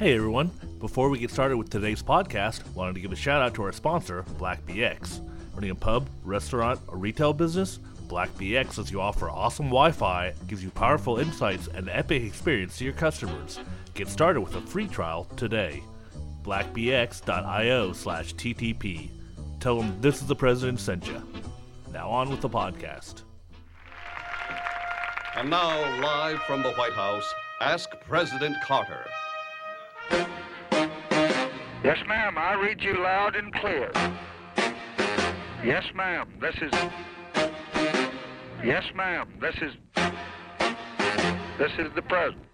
Hey everyone, before we get started with today's podcast, wanted to give a shout out to our sponsor, Black BX. Running a pub, restaurant, or retail business? Black BX lets you offer awesome Wi Fi, gives you powerful insights, and an epic experience to your customers. Get started with a free trial today. blackbx.io slash TTP. Tell them this is the president sent you. Now on with the podcast. And now, live from the White House, ask President Carter. Yes, ma'am. I read you loud and clear. Yes, ma'am. This is. Yes, ma'am. This is. This is the president.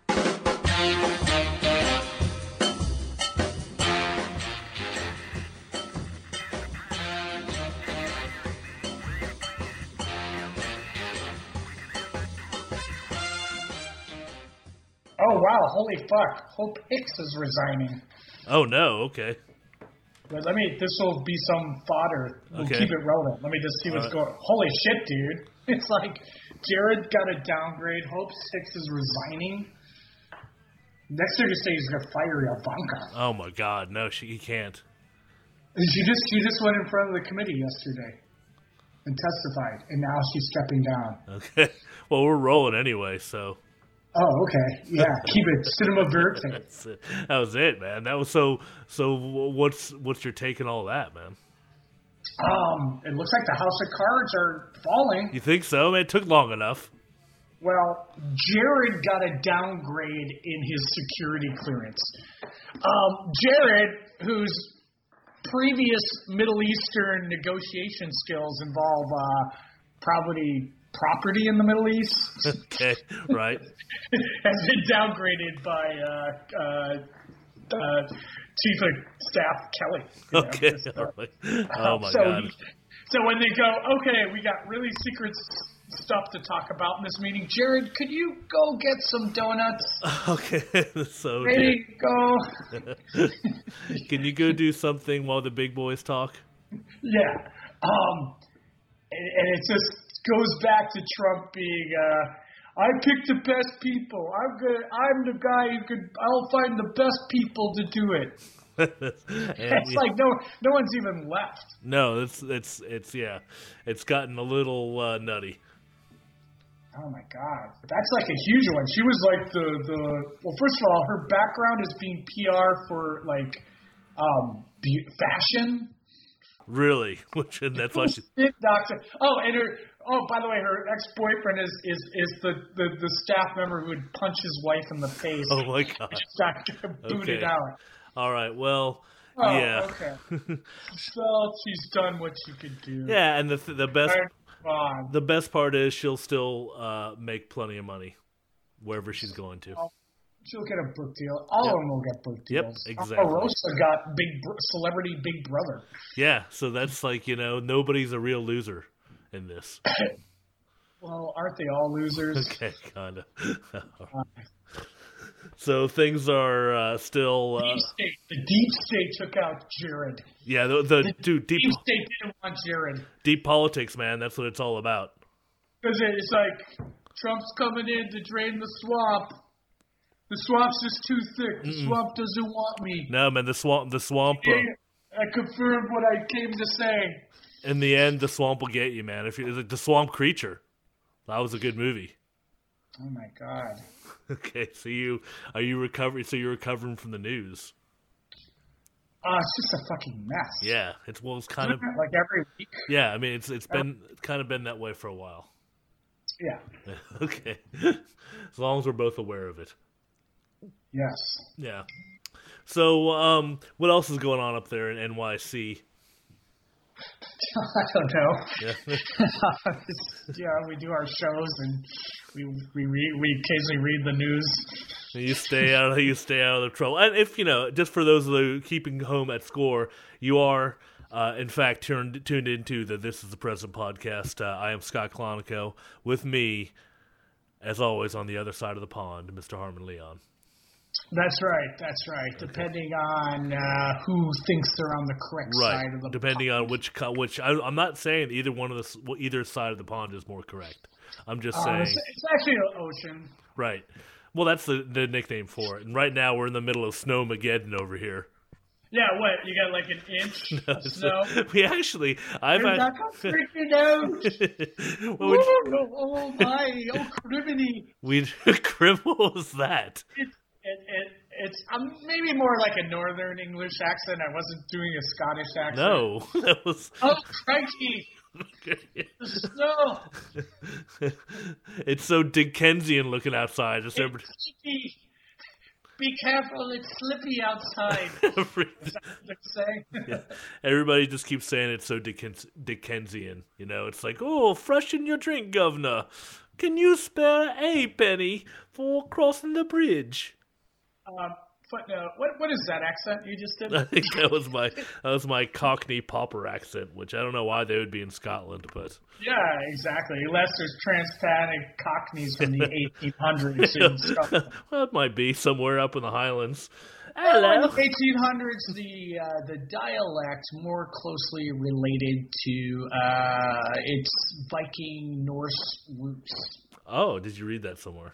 Oh wow! Holy fuck! Hope Hicks is resigning. Oh no, okay. But let me. This will be some fodder. We'll Okay. keep it relevant. Let me just see what's going. Holy shit, dude! It's like Jared got a downgrade. Hope Hicks is resigning. Next, they're just saying he's gonna fire Ivanka. Oh my god, no, she he can't. She just she just went in front of the committee yesterday and testified, and now she's stepping down. Okay. Well, we're rolling anyway, so Oh, okay. Yeah, keep it cinema it. that was it, man. That was so. So what's what's your take on all that, man? Um, it looks like the House of Cards are falling. You think so? It took long enough. Well, Jared got a downgrade in his security clearance. Um, Jared, whose previous Middle Eastern negotiation skills involve uh, probably property in the Middle East, Okay, right. has been downgraded by uh, uh, uh, Chief of Staff Kelly. you know, Okay. just, uh, right. Oh my so, god. So when they go, okay, we got really secret stuff to talk about in this meeting. Jared, could you go get some donuts? Okay. so Ready, go. can you go do something while the big boys talk? Yeah. Um, and, and it just goes back to Trump being, uh, I picked the best people. I'm good. I'm the guy who could. I'll find the best people to do it. And, It's yeah, like no, no one's even left. no, it's it's it's yeah, it's gotten a little uh, nutty. Oh my god, that's like a huge one. She was like the the well, first of all, her background is being PR for like um be- fashion. Really, which and that's why she. Doctor. Oh, and her oh, by the way, her ex boyfriend is is is the, the the staff member who would punch his wife in the face. Oh my god. Just got booted Okay. out. All right. Well. Oh, yeah. okay. So she's done what she could do. Yeah, and the the best the best part is she'll still uh, make plenty of money wherever she's going to. She'll get a book deal. All Yep. of them will get book deals. Yep, exactly. Omarosa got big celebrity Big Brother. Yeah, so that's like you know nobody's a real loser in this. Well, aren't they all losers? Okay, kind of. so things are uh, still uh, Deep state. The deep state took out Jared. yeah the, the dude deep Deep state didn't want Jared deep politics man that's what it's all about. because it's like Trump's coming in to drain the swamp. The swamp's just too thick. The swamp doesn't want me. No man, the swamp the swamp uh, I confirmed what I came to say. In the end the swamp will get you man. If you like the swamp creature, that was a good movie. Oh my god. Okay, so you are you recovering? So you're recovering from the news? Uh, it's just a fucking mess. Yeah, it's well, it's kind of Like every week. yeah. I mean, it's it's been kind of been that way for a while. Yeah. okay, as long as we're both aware of it. Yes. Yeah. So, um, what else is going on up there in NYC? I don't know. Yeah. yeah, we do our shows and we we we occasionally read the news. you stay out. You stay out of the trouble. And if you know, just for those of you keeping home at score, you are. Uh, in fact, tuned tuned into the "This Is the Present podcast. Uh, I am Scott Colonico. With me, as always, on the other side of the pond, Mr. Harmon Leon. That's right. That's right. Depending on uh, who thinks they're on the correct Right. side of the pond. Depending on which co- which I, I'm not saying either one of the well, either side of the pond is more correct. I'm just Uh, saying it's, it's actually an ocean. right. Well, that's the, the nickname for it. And right now we're in the middle of Snowmageddon over here. Yeah, what? You got like an inch of snow? We actually, I've had. freaking out. well, we, oh, my, oh criminy. we what that? It, it, it, it's um, maybe more like a northern English accent. I wasn't doing a Scottish accent. No, that was. Oh, crikey. The snow. it's so Dickensian looking outside. Everybody, Crikey. Be careful, it's slippy outside. Is that what they're saying? everybody just keeps saying it's so Dickens, Dickensian. You know, it's like, oh, freshen your drink, governor. Can you spare a penny for crossing the bridge? Um, footnote. What, what is that accent you just did? I think that was my that was my Cockney pauper accent, which I don't know why they would be in Scotland, but Yeah, exactly. Unless there's transatlantic cockneys from the 1800s in Scotland. well, it might be somewhere up in the Highlands. Well, in the 1800s, the uh, the dialect more closely related to uh, its Viking Norse roots. Oh, did you read that somewhere?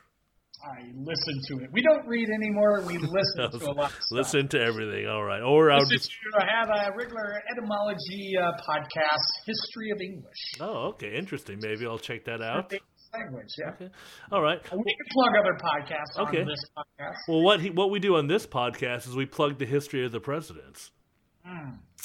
I listen to it. We don't read anymore. We listen to a lot. Of stuff. Listen to everything. All right. Or I'll just to have a regular etymology uh, podcast, history of English. Oh, okay, interesting. Maybe I'll check that out. Language, yeah. Okay. All right. We can plug other podcasts Okay. on this podcast. Well, what he, what we do on this podcast is we plug the history of the presidents.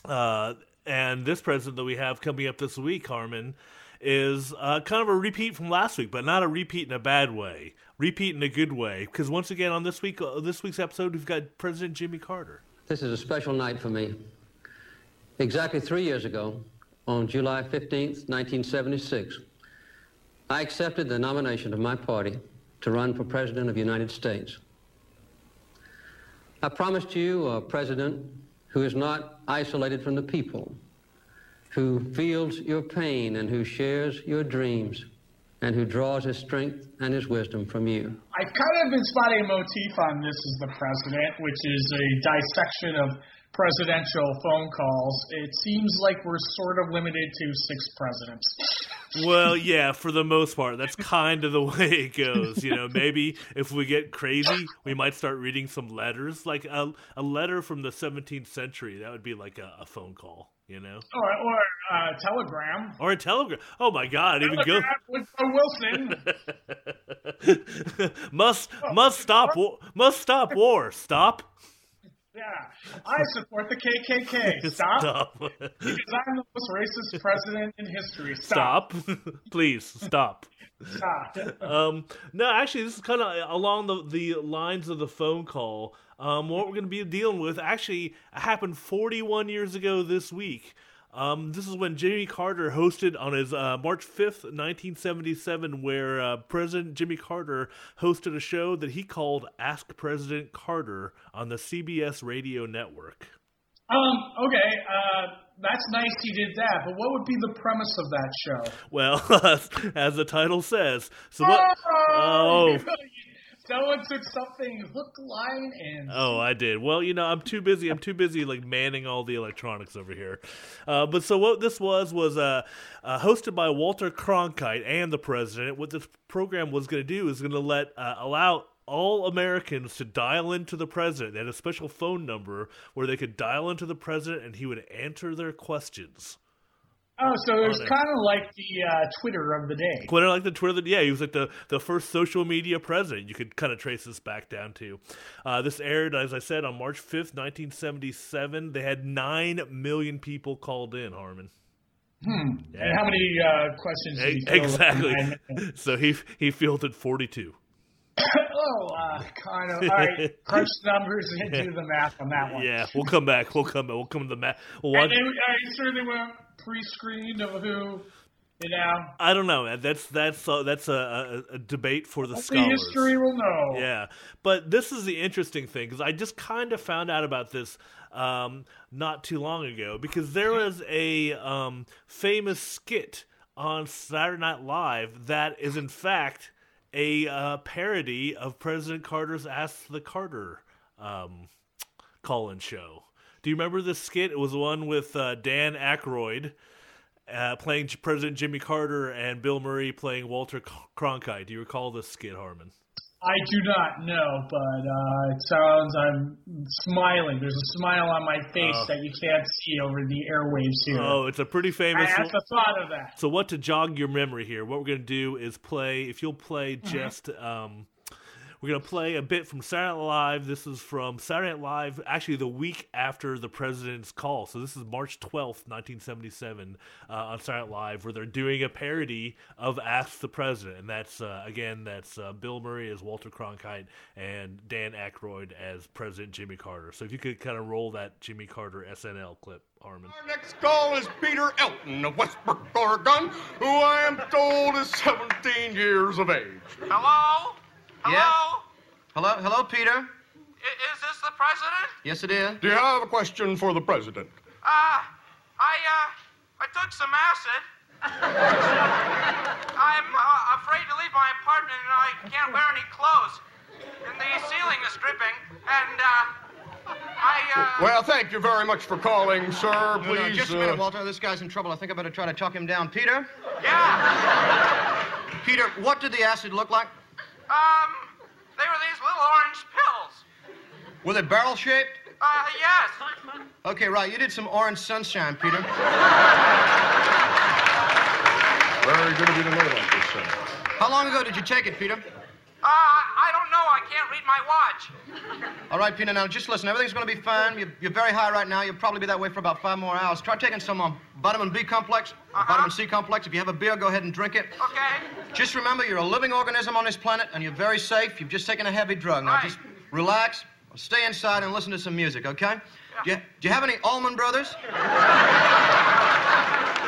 Uh, and this president that we have coming up this week, Harmon, is uh, kind of a repeat from last week, but not a repeat in a bad way. Repeat in a good way, because once again on this week uh, this week's episode we've got President Jimmy Carter. This is a special night for me. Exactly three years ago, on July 15th, 1976, I accepted the nomination of my party to run for President of the United States. I promised you a president who is not isolated from the people, who feels your pain and who shares your dreams, and who draws his strength and his wisdom from you. I've kind of been spotting a motif on This is the President, which is a dissection of presidential phone calls. It seems like we're sort of limited to six presidents. Well, yeah, for the most part, that's kind of the way it goes. You know, maybe if we get crazy, we might start reading some letters, like a, a letter from the 17th century. That would be like a, a phone call, you know, Or, or uh, telegram. or a telegram. Oh my God, even go. Telegram with Wilson. must must stop must stop war. Stop. Yeah. I support the KKK. Stop. Stop. Because I'm the most racist president in history. Stop. Stop. Please stop. Um, no, actually, this is kind of along the, the lines of the phone call. Um, what we're going to be dealing with actually happened 41 years ago this week. Um, this is when Jimmy Carter hosted on his uh, March 5th, 1977, where uh, President Jimmy Carter hosted a show that he called Ask President Carter on the CBS radio network. Um, okay, uh, that's nice he did that, but what would be the premise of that show? Well, as the title says, so what? Oh, Someone took something hook, line, and Oh, I did. Well, you know, I'm too busy. I'm too busy like manning all the electronics over here. Uh, but so what this was was uh, uh, hosted by Walter Cronkite and the president. What this program was going to do is going to let uh, allow all Americans to dial into the president. They had a special phone number where they could dial into the president and he would answer their questions. oh, so it was kind of like the uh, Twitter of the day. Of like the Twitter. the, Yeah, he was like the, the first social media president. You could kind of trace this back down to. Uh, this aired, as I said, on March 5th, 1977. They had 9 million people called in, Harmon. Hmm. And how many uh, questions did he fill Exactly. so he he fielded 42. oh, uh, kind of. All right, crunch the numbers and do the math on that one. Yeah, we'll come back. We'll come back. We'll come to the math. We'll watch- And they, I certainly went pre-screened of who, you know, I don't know. That's that's uh, that's a, a, a debate for the the scholars. history will know. Yeah, but this is the interesting thing because I just kind of found out about this um, not too long ago because there was a um, famous skit on Saturday Night Live that is in fact a uh, parody of President Carter's Ask the Carter um, call-in show. Do you remember this skit? It was one with uh, Dan Aykroyd uh, playing President Jimmy Carter and Bill Murray playing Walter Cronkite. Do you recall this skit, Harmon? I do not know, but uh, it sounds I'm smiling. There's a smile on my face Oh. that you can't see over the airwaves here. Oh, it's a pretty famous. I had the thought of that. So what to jog your memory here? What we're gonna do is play. If you'll play Mm-hmm. just, um, we're gonna play a bit from Saturday Night Live. This is from Saturday Night Live, actually the week after the president's call. So this is March twelfth, nineteen seventy-seven, uh, on Saturday Night Live, where they're doing a parody of "Ask the President," and that's uh, again that's uh, Bill Murray as Walter Cronkite and Dan Aykroyd as President Jimmy Carter. So if you could kind of roll that Jimmy Carter SNL clip, Harmon. Our next call is Peter Elton of Westbrook, Oregon, who I am told is 17 years of age. Hello? Hello? Yeah? Hello, hello, Peter. I- is this the president? Yes, it is. Do you have a question for the president? Uh, I, uh, I took some acid. I'm uh, afraid to leave my apartment and I can't wear any clothes. And the ceiling is dripping. And, uh, I, uh. Well, thank you very much for calling, sir. No, no, Please. just a uh, minute, Walter. This guy's in trouble. I think I better try to talk him down. Peter? Yeah. Peter, what did the acid look like? Um, they were these little orange pills. Were they barrel shaped? Uh, yes. Okay, right. You did some orange sunshine, Peter. Very good of you to know about this, sir. How long ago did you take it, Peter? Uh, I don't know. I can't read my watch. All right, Peter, now just listen. Everything's going to be fine. You're, you're very high right now. You'll probably be that way for about five more hours. Try taking some um, vitamin B complex, Uh-huh. vitamin C complex. If you have a beer, go ahead and drink it. Okay. Just remember, you're a living organism on this planet, and you're very safe. You've just taken a heavy drug. Now Right. just relax, stay inside, and listen to some music, okay? Do, you, do you have any Allman Brothers?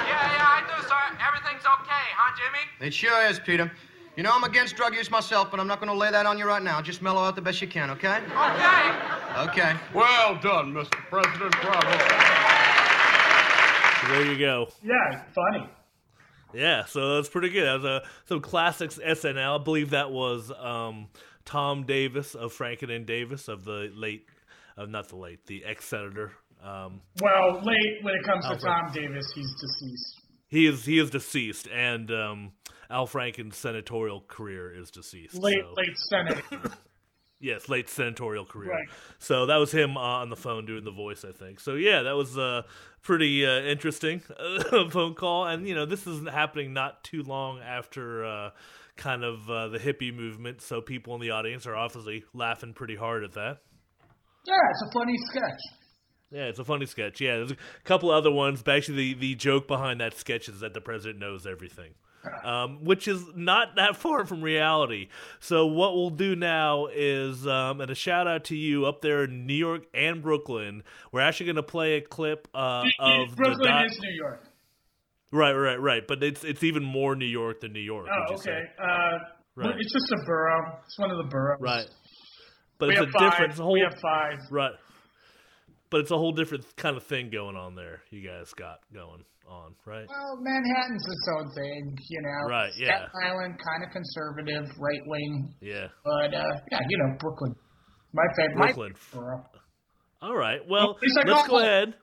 Yeah, yeah, I do, sir. Everything's okay, huh, Jimmy? It sure is, Peter. You know, I'm against drug use myself, but I'm not going to lay that on you right now. Just mellow out the best you can, okay? Okay. Okay. Well done, Mr. President. Bravo. So there you go. Yeah, funny. Yeah, so that's pretty good. That was a some classics SNL. I believe that was um, Tom Davis of Franken and Davis of the late, uh, not the late, the ex senator. Um, Well, late when it comes to Tom Davis, he's deceased. he is he is deceased, and um, Al Franken's senatorial career is deceased. Late, so- late senator. Yes, late senatorial career. Right. So that was him uh, on the phone doing the voice, I think. So yeah, that was uh, pretty uh, interesting uh, phone call, and you know this is happening not too long after uh, kind of uh, the hippie movement. So people in the audience are obviously laughing pretty hard at that. yeah, it's a funny sketch. Yeah, it's a funny sketch. Yeah, there's a couple other ones, but actually the, the joke behind that sketch is that the president knows everything. Um, which is not that far from reality. So what we'll do now is, um, and a shout out to you up there in New York and Brooklyn. We're actually going to play a clip uh, of the Brooklyn doc- is New York. right, right, right. But it's it's even more New York than New York. Oh, okay. Uh, Right. It's just a borough. It's one of the boroughs. Right. But We it's a five. different it's a whole We have five. Right. But it's a whole different kind of thing going on there. You guys got going on, right? Well, Manhattan's its own thing, you know. Right, yeah. Staten Island, kind of conservative, right wing, Yeah. but uh, yeah, you know, Brooklyn. My favorite. Brooklyn. My. All right. Well, let's go ahead.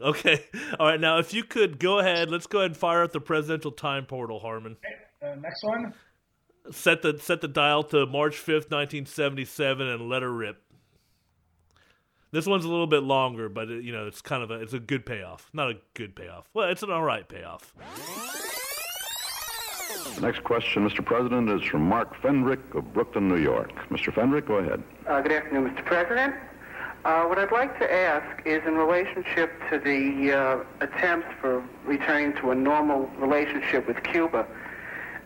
Okay. All right. Now, if you could go ahead, let's go ahead and fire up the presidential time portal, Harmon. Uh, next one. Set the set the dial to March fifth, nineteen seventy seven, and let her rip. This one's a little bit longer, but it, you know it's kind of a it's a good payoff. Not a good payoff. Well, it's an all right payoff. Next question, Mr. President, is from Mark Fendrick of Brooklyn, New York. Mr. Fendrick, go ahead. Uh, good afternoon, Mr. President. Uh, what I'd like to ask is in relationship to the uh, attempts for returning to a normal relationship with Cuba.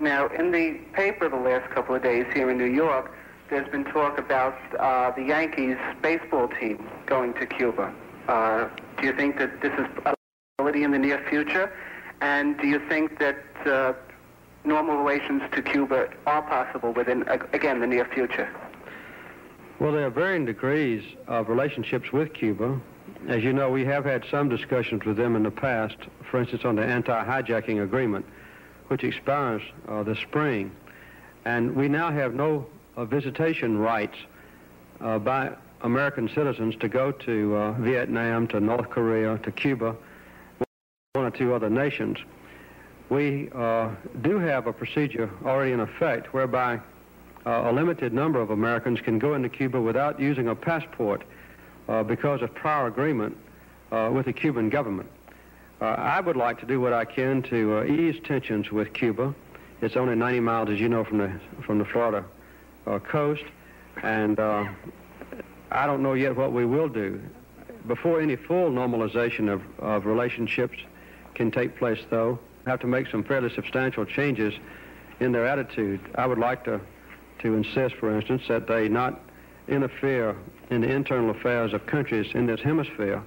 Now, in the paper the last couple of days here in New York, there's been talk about uh, the Yankees baseball team going to Cuba. Uh, do you think that this is a possibility in the near future? And do you think that uh, normal relations to Cuba are possible within, again, the near future? Well, there are varying degrees of relationships with Cuba. As you know, we have had some discussions with them in the past, for instance, on the anti-hijacking agreement, which expires uh, this spring. And we now have no visitation rights uh, by American citizens to go to uh, Vietnam, to North Korea, to Cuba, one or two other nations. We uh, do have a procedure already in effect whereby uh, a limited number of Americans can go into Cuba without using a passport uh, because of prior agreement uh, with the Cuban government. Uh, I would like to do what I can to uh, ease tensions with Cuba. It's only 90 miles, as you know, from the from the Florida uh, coast, and I don't know yet what we will do. Before any full normalization of, of relationships can take place, though, have to make some fairly substantial changes in their attitude. I would like to, to insist, for instance, that they not interfere in the internal affairs of countries in this hemisphere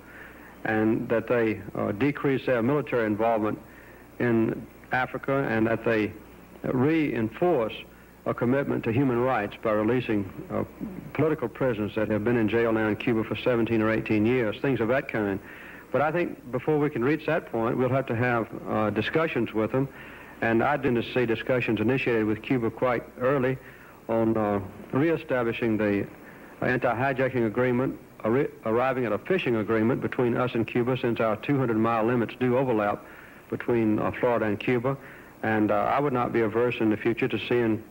and that they uh, decrease their military involvement in Africa and that they reinforce a commitment to human rights by releasing uh, political prisoners that have been in jail now in Cuba for 17 or 18 years, things of that kind. But I think before we can reach that point, we'll have to have uh, discussions with them. And I didn't see discussions initiated with Cuba quite early on uh, reestablishing the anti-hijacking agreement, arriving at a fishing agreement between us and Cuba since our 200-mile limits do overlap between uh, Florida and Cuba. And uh, I would not be averse in the future to seeing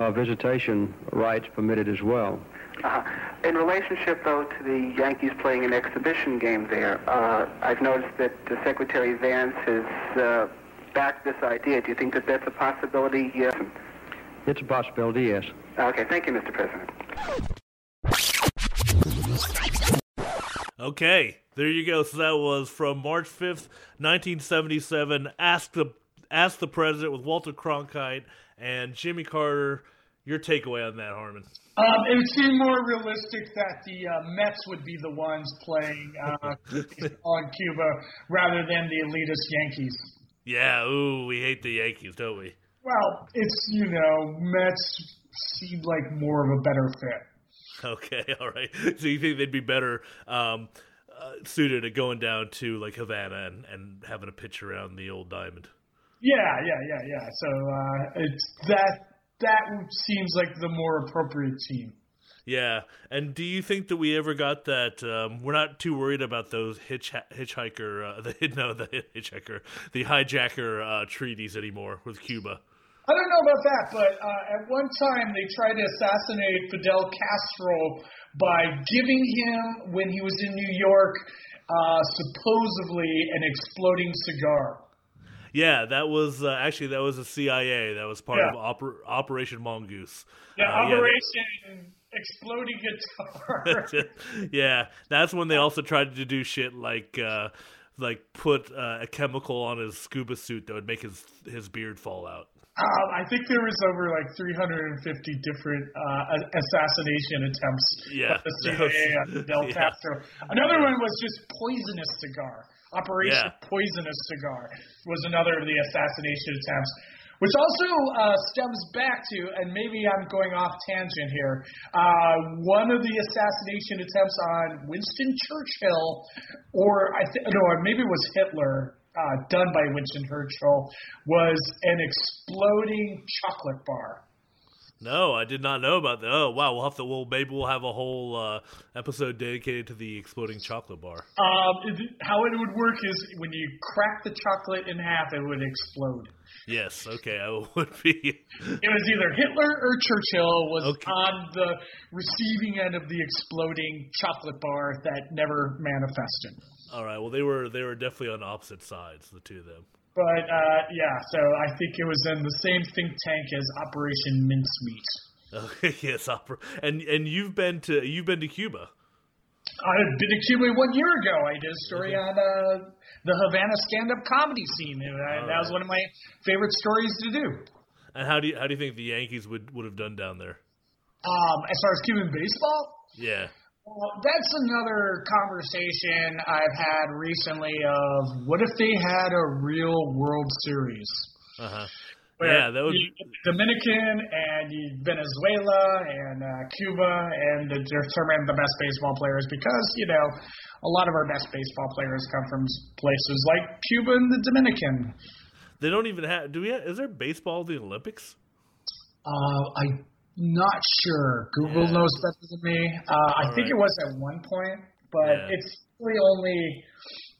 uh, visitation rights permitted as well. Uh, in relationship, though, to the Yankees playing an exhibition game there, uh, I've noticed that uh, Secretary Vance has uh, backed this idea. Do you think that that's a possibility? Yes. It's a possibility, yes. Okay, thank you, Mr. President. Okay, there you go. So that was from March 5th, 1977. Ask the Ask the President with Walter Cronkite and Jimmy Carter. Your takeaway on that, Harmon? Um, it would seem more realistic that the uh, Mets would be the ones playing uh, on Cuba rather than the elitist Yankees. Yeah, ooh, we hate the Yankees, don't we? Well, it's you know Mets seem like more of a better fit. Okay, all right. So you think they'd be better um, uh, suited to going down to like Havana and, and having a pitch around the old diamond? Yeah, yeah, yeah, yeah. So uh, it's that that seems like the more appropriate team. Yeah, and do you think that we ever got that? Um, we're not too worried about those hitch hitchhiker, uh, the no, the hitchhiker, the hijacker uh, treaties anymore with Cuba. I don't know about that, but uh, at one time they tried to assassinate Fidel Castro by giving him, when he was in New York, uh, supposedly an exploding cigar. Yeah, that was uh, actually that was a CIA. That was part yeah. of Oper- Operation Mongoose. Yeah, uh, Operation yeah, Exploding Guitar. yeah, that's when they also tried to do shit like uh, like put uh, a chemical on his scuba suit that would make his his beard fall out. Um, I think there was over like 350 different uh, assassination attempts yeah, the CIA and Del Castro. Another one was just poisonous cigar. Operation yeah. Poisonous Cigar was another of the assassination attempts, which also uh, stems back to, and maybe I'm going off tangent here, uh, one of the assassination attempts on Winston Churchill, or I think no, maybe it was Hitler. Uh, done by Winston Churchill was an exploding chocolate bar. No, I did not know about that. Oh, wow. We'll have to. Well, maybe we'll have a whole uh, episode dedicated to the exploding chocolate bar. Um, how it would work is when you crack the chocolate in half, it would explode. Yes. Okay. I would be. it was either Hitler or Churchill was okay. on the receiving end of the exploding chocolate bar that never manifested. All right. Well, they were they were definitely on opposite sides, the two of them. But uh, yeah, so I think it was in the same think tank as Operation Mincemeat. Okay, yes, opera. And and you've been to you've been to Cuba. I've been to Cuba one year ago. I did a story on uh, the Havana stand-up comedy scene. And I, that was one of my favorite stories to do. And how do you how do you think the Yankees would would have done down there? Um, as far as Cuban baseball? Yeah. Well, that's another conversation I've had recently of what if they had a real World Series? Uh-huh. Yeah, that would Dominican and Venezuela and uh, Cuba and determine the best baseball players because you know a lot of our best baseball players come from places like Cuba and the Dominican. They don't even have. Do we? Have, is there baseball at the Olympics? Uh, I not sure. Google yeah. knows better than me. Uh, I right. think it was at one point, but yeah. it's really only,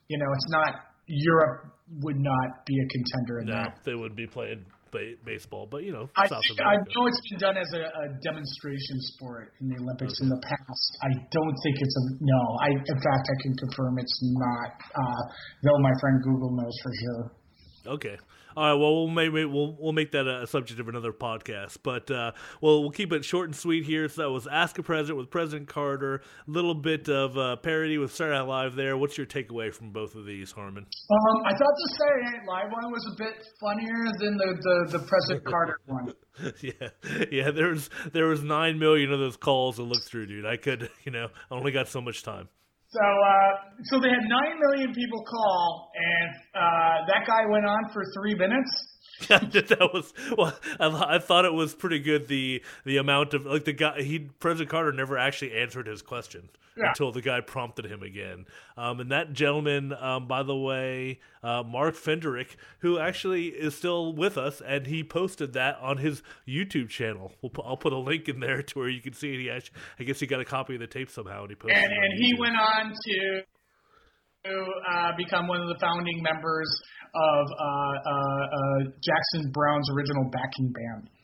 you know, it's not. Europe would not be a contender in no, that. They would be playing ba- baseball, but you know, I, think, I know it's been done as a, a demonstration sport in the Olympics in the past. I don't think it's a no. I in fact I can confirm it's not. Uh, though my friend Google knows for sure. Okay. All right. Well, we'll maybe we'll we'll make that a subject of another podcast. But uh, well, we'll keep it short and sweet here. So that was Ask a President with President Carter. A little bit of uh, parody with Saturday Night Live there. What's your takeaway from both of these, Harmon? Um, I thought the Saturday Night Live one was a bit funnier than the the, the President Carter one. yeah, yeah. There was there was nine million of those calls to look through, dude. I could, you know, I only got so much time. So, uh, so they had nine million people call, and uh, that guy went on for three minutes. that was well. I, I thought it was pretty good. The the amount of like the guy he President Carter never actually answered his question Yeah. until the guy prompted him again. Um, and that gentleman, um, by the way, uh, Mark Fenderick, who actually is still with us, and he posted that on his YouTube channel. We'll I'll put a link in there to where you can see it. He actually, I guess he got a copy of the tape somehow, and he posted. and it and he went on to uh, become one of the founding members of uh, uh, uh, Jackson Browne's original backing band.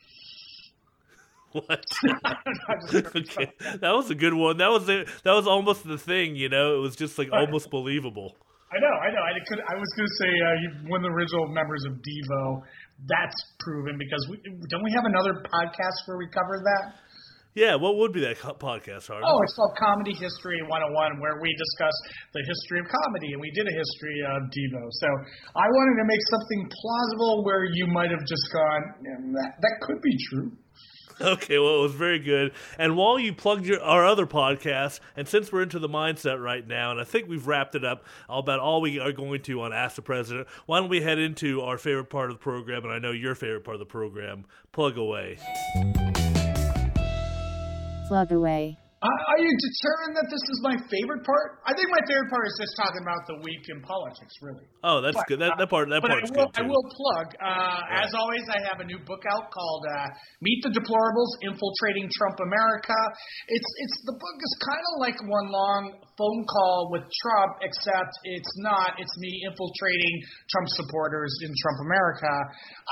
What? okay. That was a good one. That was it. That was almost the thing, you know. It was just like almost believable. I know, I know. I could. I was going to say uh, one of the original members of Devo. That's proven because we don't we have another podcast where we cover that. Yeah, what would be that podcast, Harvey? Oh, it's called Comedy History 101, where we discuss the history of comedy, and we did a history of Devo. So I wanted to make something plausible where you might have just gone, "Mm, that, that could be true. Okay, well, it was very good. And while you plugged your, our other podcast, and since we're into the mindset right now, and I think we've wrapped it up about all we are going to on Ask the President, why don't we head into our favorite part of the program, and I know your favorite part of the program, Plug Away. Plug away. Are, are you determined that this is my favorite part? I think my favorite part is just talking about the week in politics, really. Oh, that's But, good. That, that part, that but part's I will, good too. I will plug. Uh, As always, I have a new book out called uh, "Meet the Deplorables: Infiltrating Trump America." It's it's the book is kind of like one long phone call with Trump, except it's not. It's me infiltrating Trump supporters in Trump America.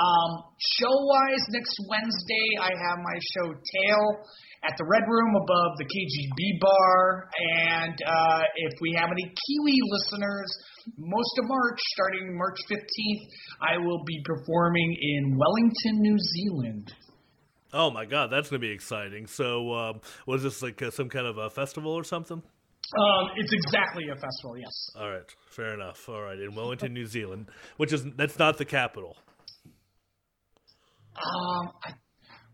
Um, show wise, next Wednesday I have my show Tail at the Red Room above the KGB bar. And uh, if we have any Kiwi listeners, most of March, starting March 15th, I will be performing in Wellington, New Zealand. Oh my God, that's going to be exciting. So, um, was this like uh, some kind of a festival or something? Um, it's exactly a festival, yes. All right, fair enough. All right, in Wellington, New Zealand, which is that's not the capital. Um, I,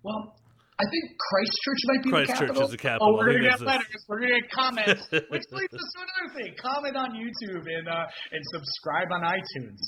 well, I think Christchurch might be Christchurch the capital. is the capital. Oh, we're gonna get that's the- letters. We're gonna get comments. Which leads us to another thing. Comment on YouTube and uh, and subscribe on iTunes.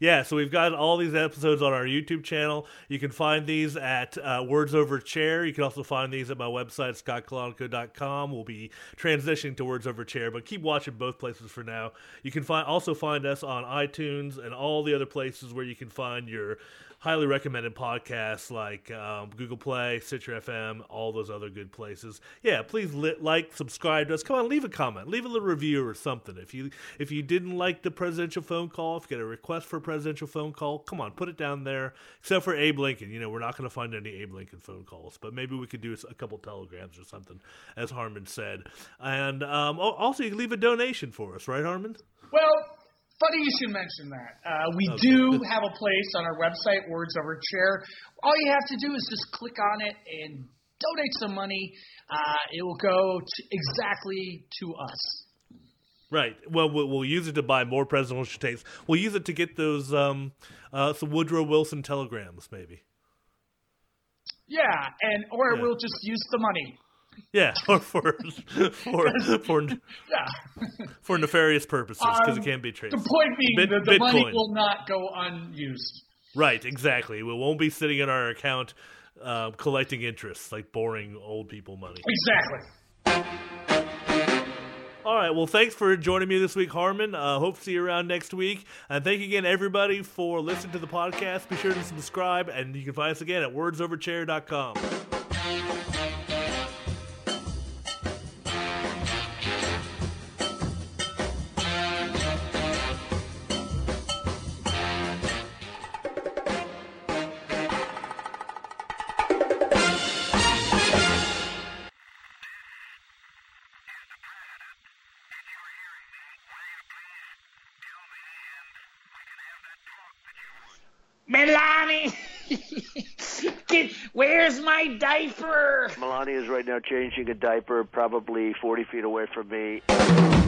Yeah, so we've got all these episodes on our YouTube channel. You can find these at uh, Words Over Chair. You can also find these at my website, scottcolonico.com. We'll be transitioning to Words Over Chair, but keep watching both places for now. You can find also find us on iTunes and all the other places where you can find your highly recommended podcasts like um, Google Play, Stitcher FM, all those other good places. Yeah, please li- like, subscribe to us. Come on, leave a comment, leave a little review or something. If you if you didn't like the presidential phone call, if you get a request for a presidential phone call, come on, put it down there. Except for Abe Lincoln, you know we're not going to find any Abe Lincoln phone calls, but maybe we could do a couple telegrams or something, as Harmon said. And um, also, you can leave a donation for us, right, Harmon? Well, funny you should mention that. Uh, we Okay. do have a place on our website, Words Over Chair. All you have to do is just click on it and donate some money. Uh, it will go to exactly to us. Right. Well, we'll we'll use it to buy more presidential tapes. We'll use it to get those um, uh, some Woodrow Wilson telegrams, maybe. Yeah, and or Yeah. we'll just use the money. Yeah, or for for for Yeah. for nefarious purposes because Um, it can't be traced. The point being Bit- that the money Bitcoin. will not go unused. Right. Exactly. We won't be sitting in our account uh, collecting interest like boring old people money. Exactly. All right. Well, thanks for joining me this week, Harmon. Uh, hope to see you around next week. And thank you again, everybody, for listening to the podcast. Be sure to subscribe, and you can find us again at wordsoverchair.com. my diaper? Melania is right now changing a diaper, probably 40 feet away from me.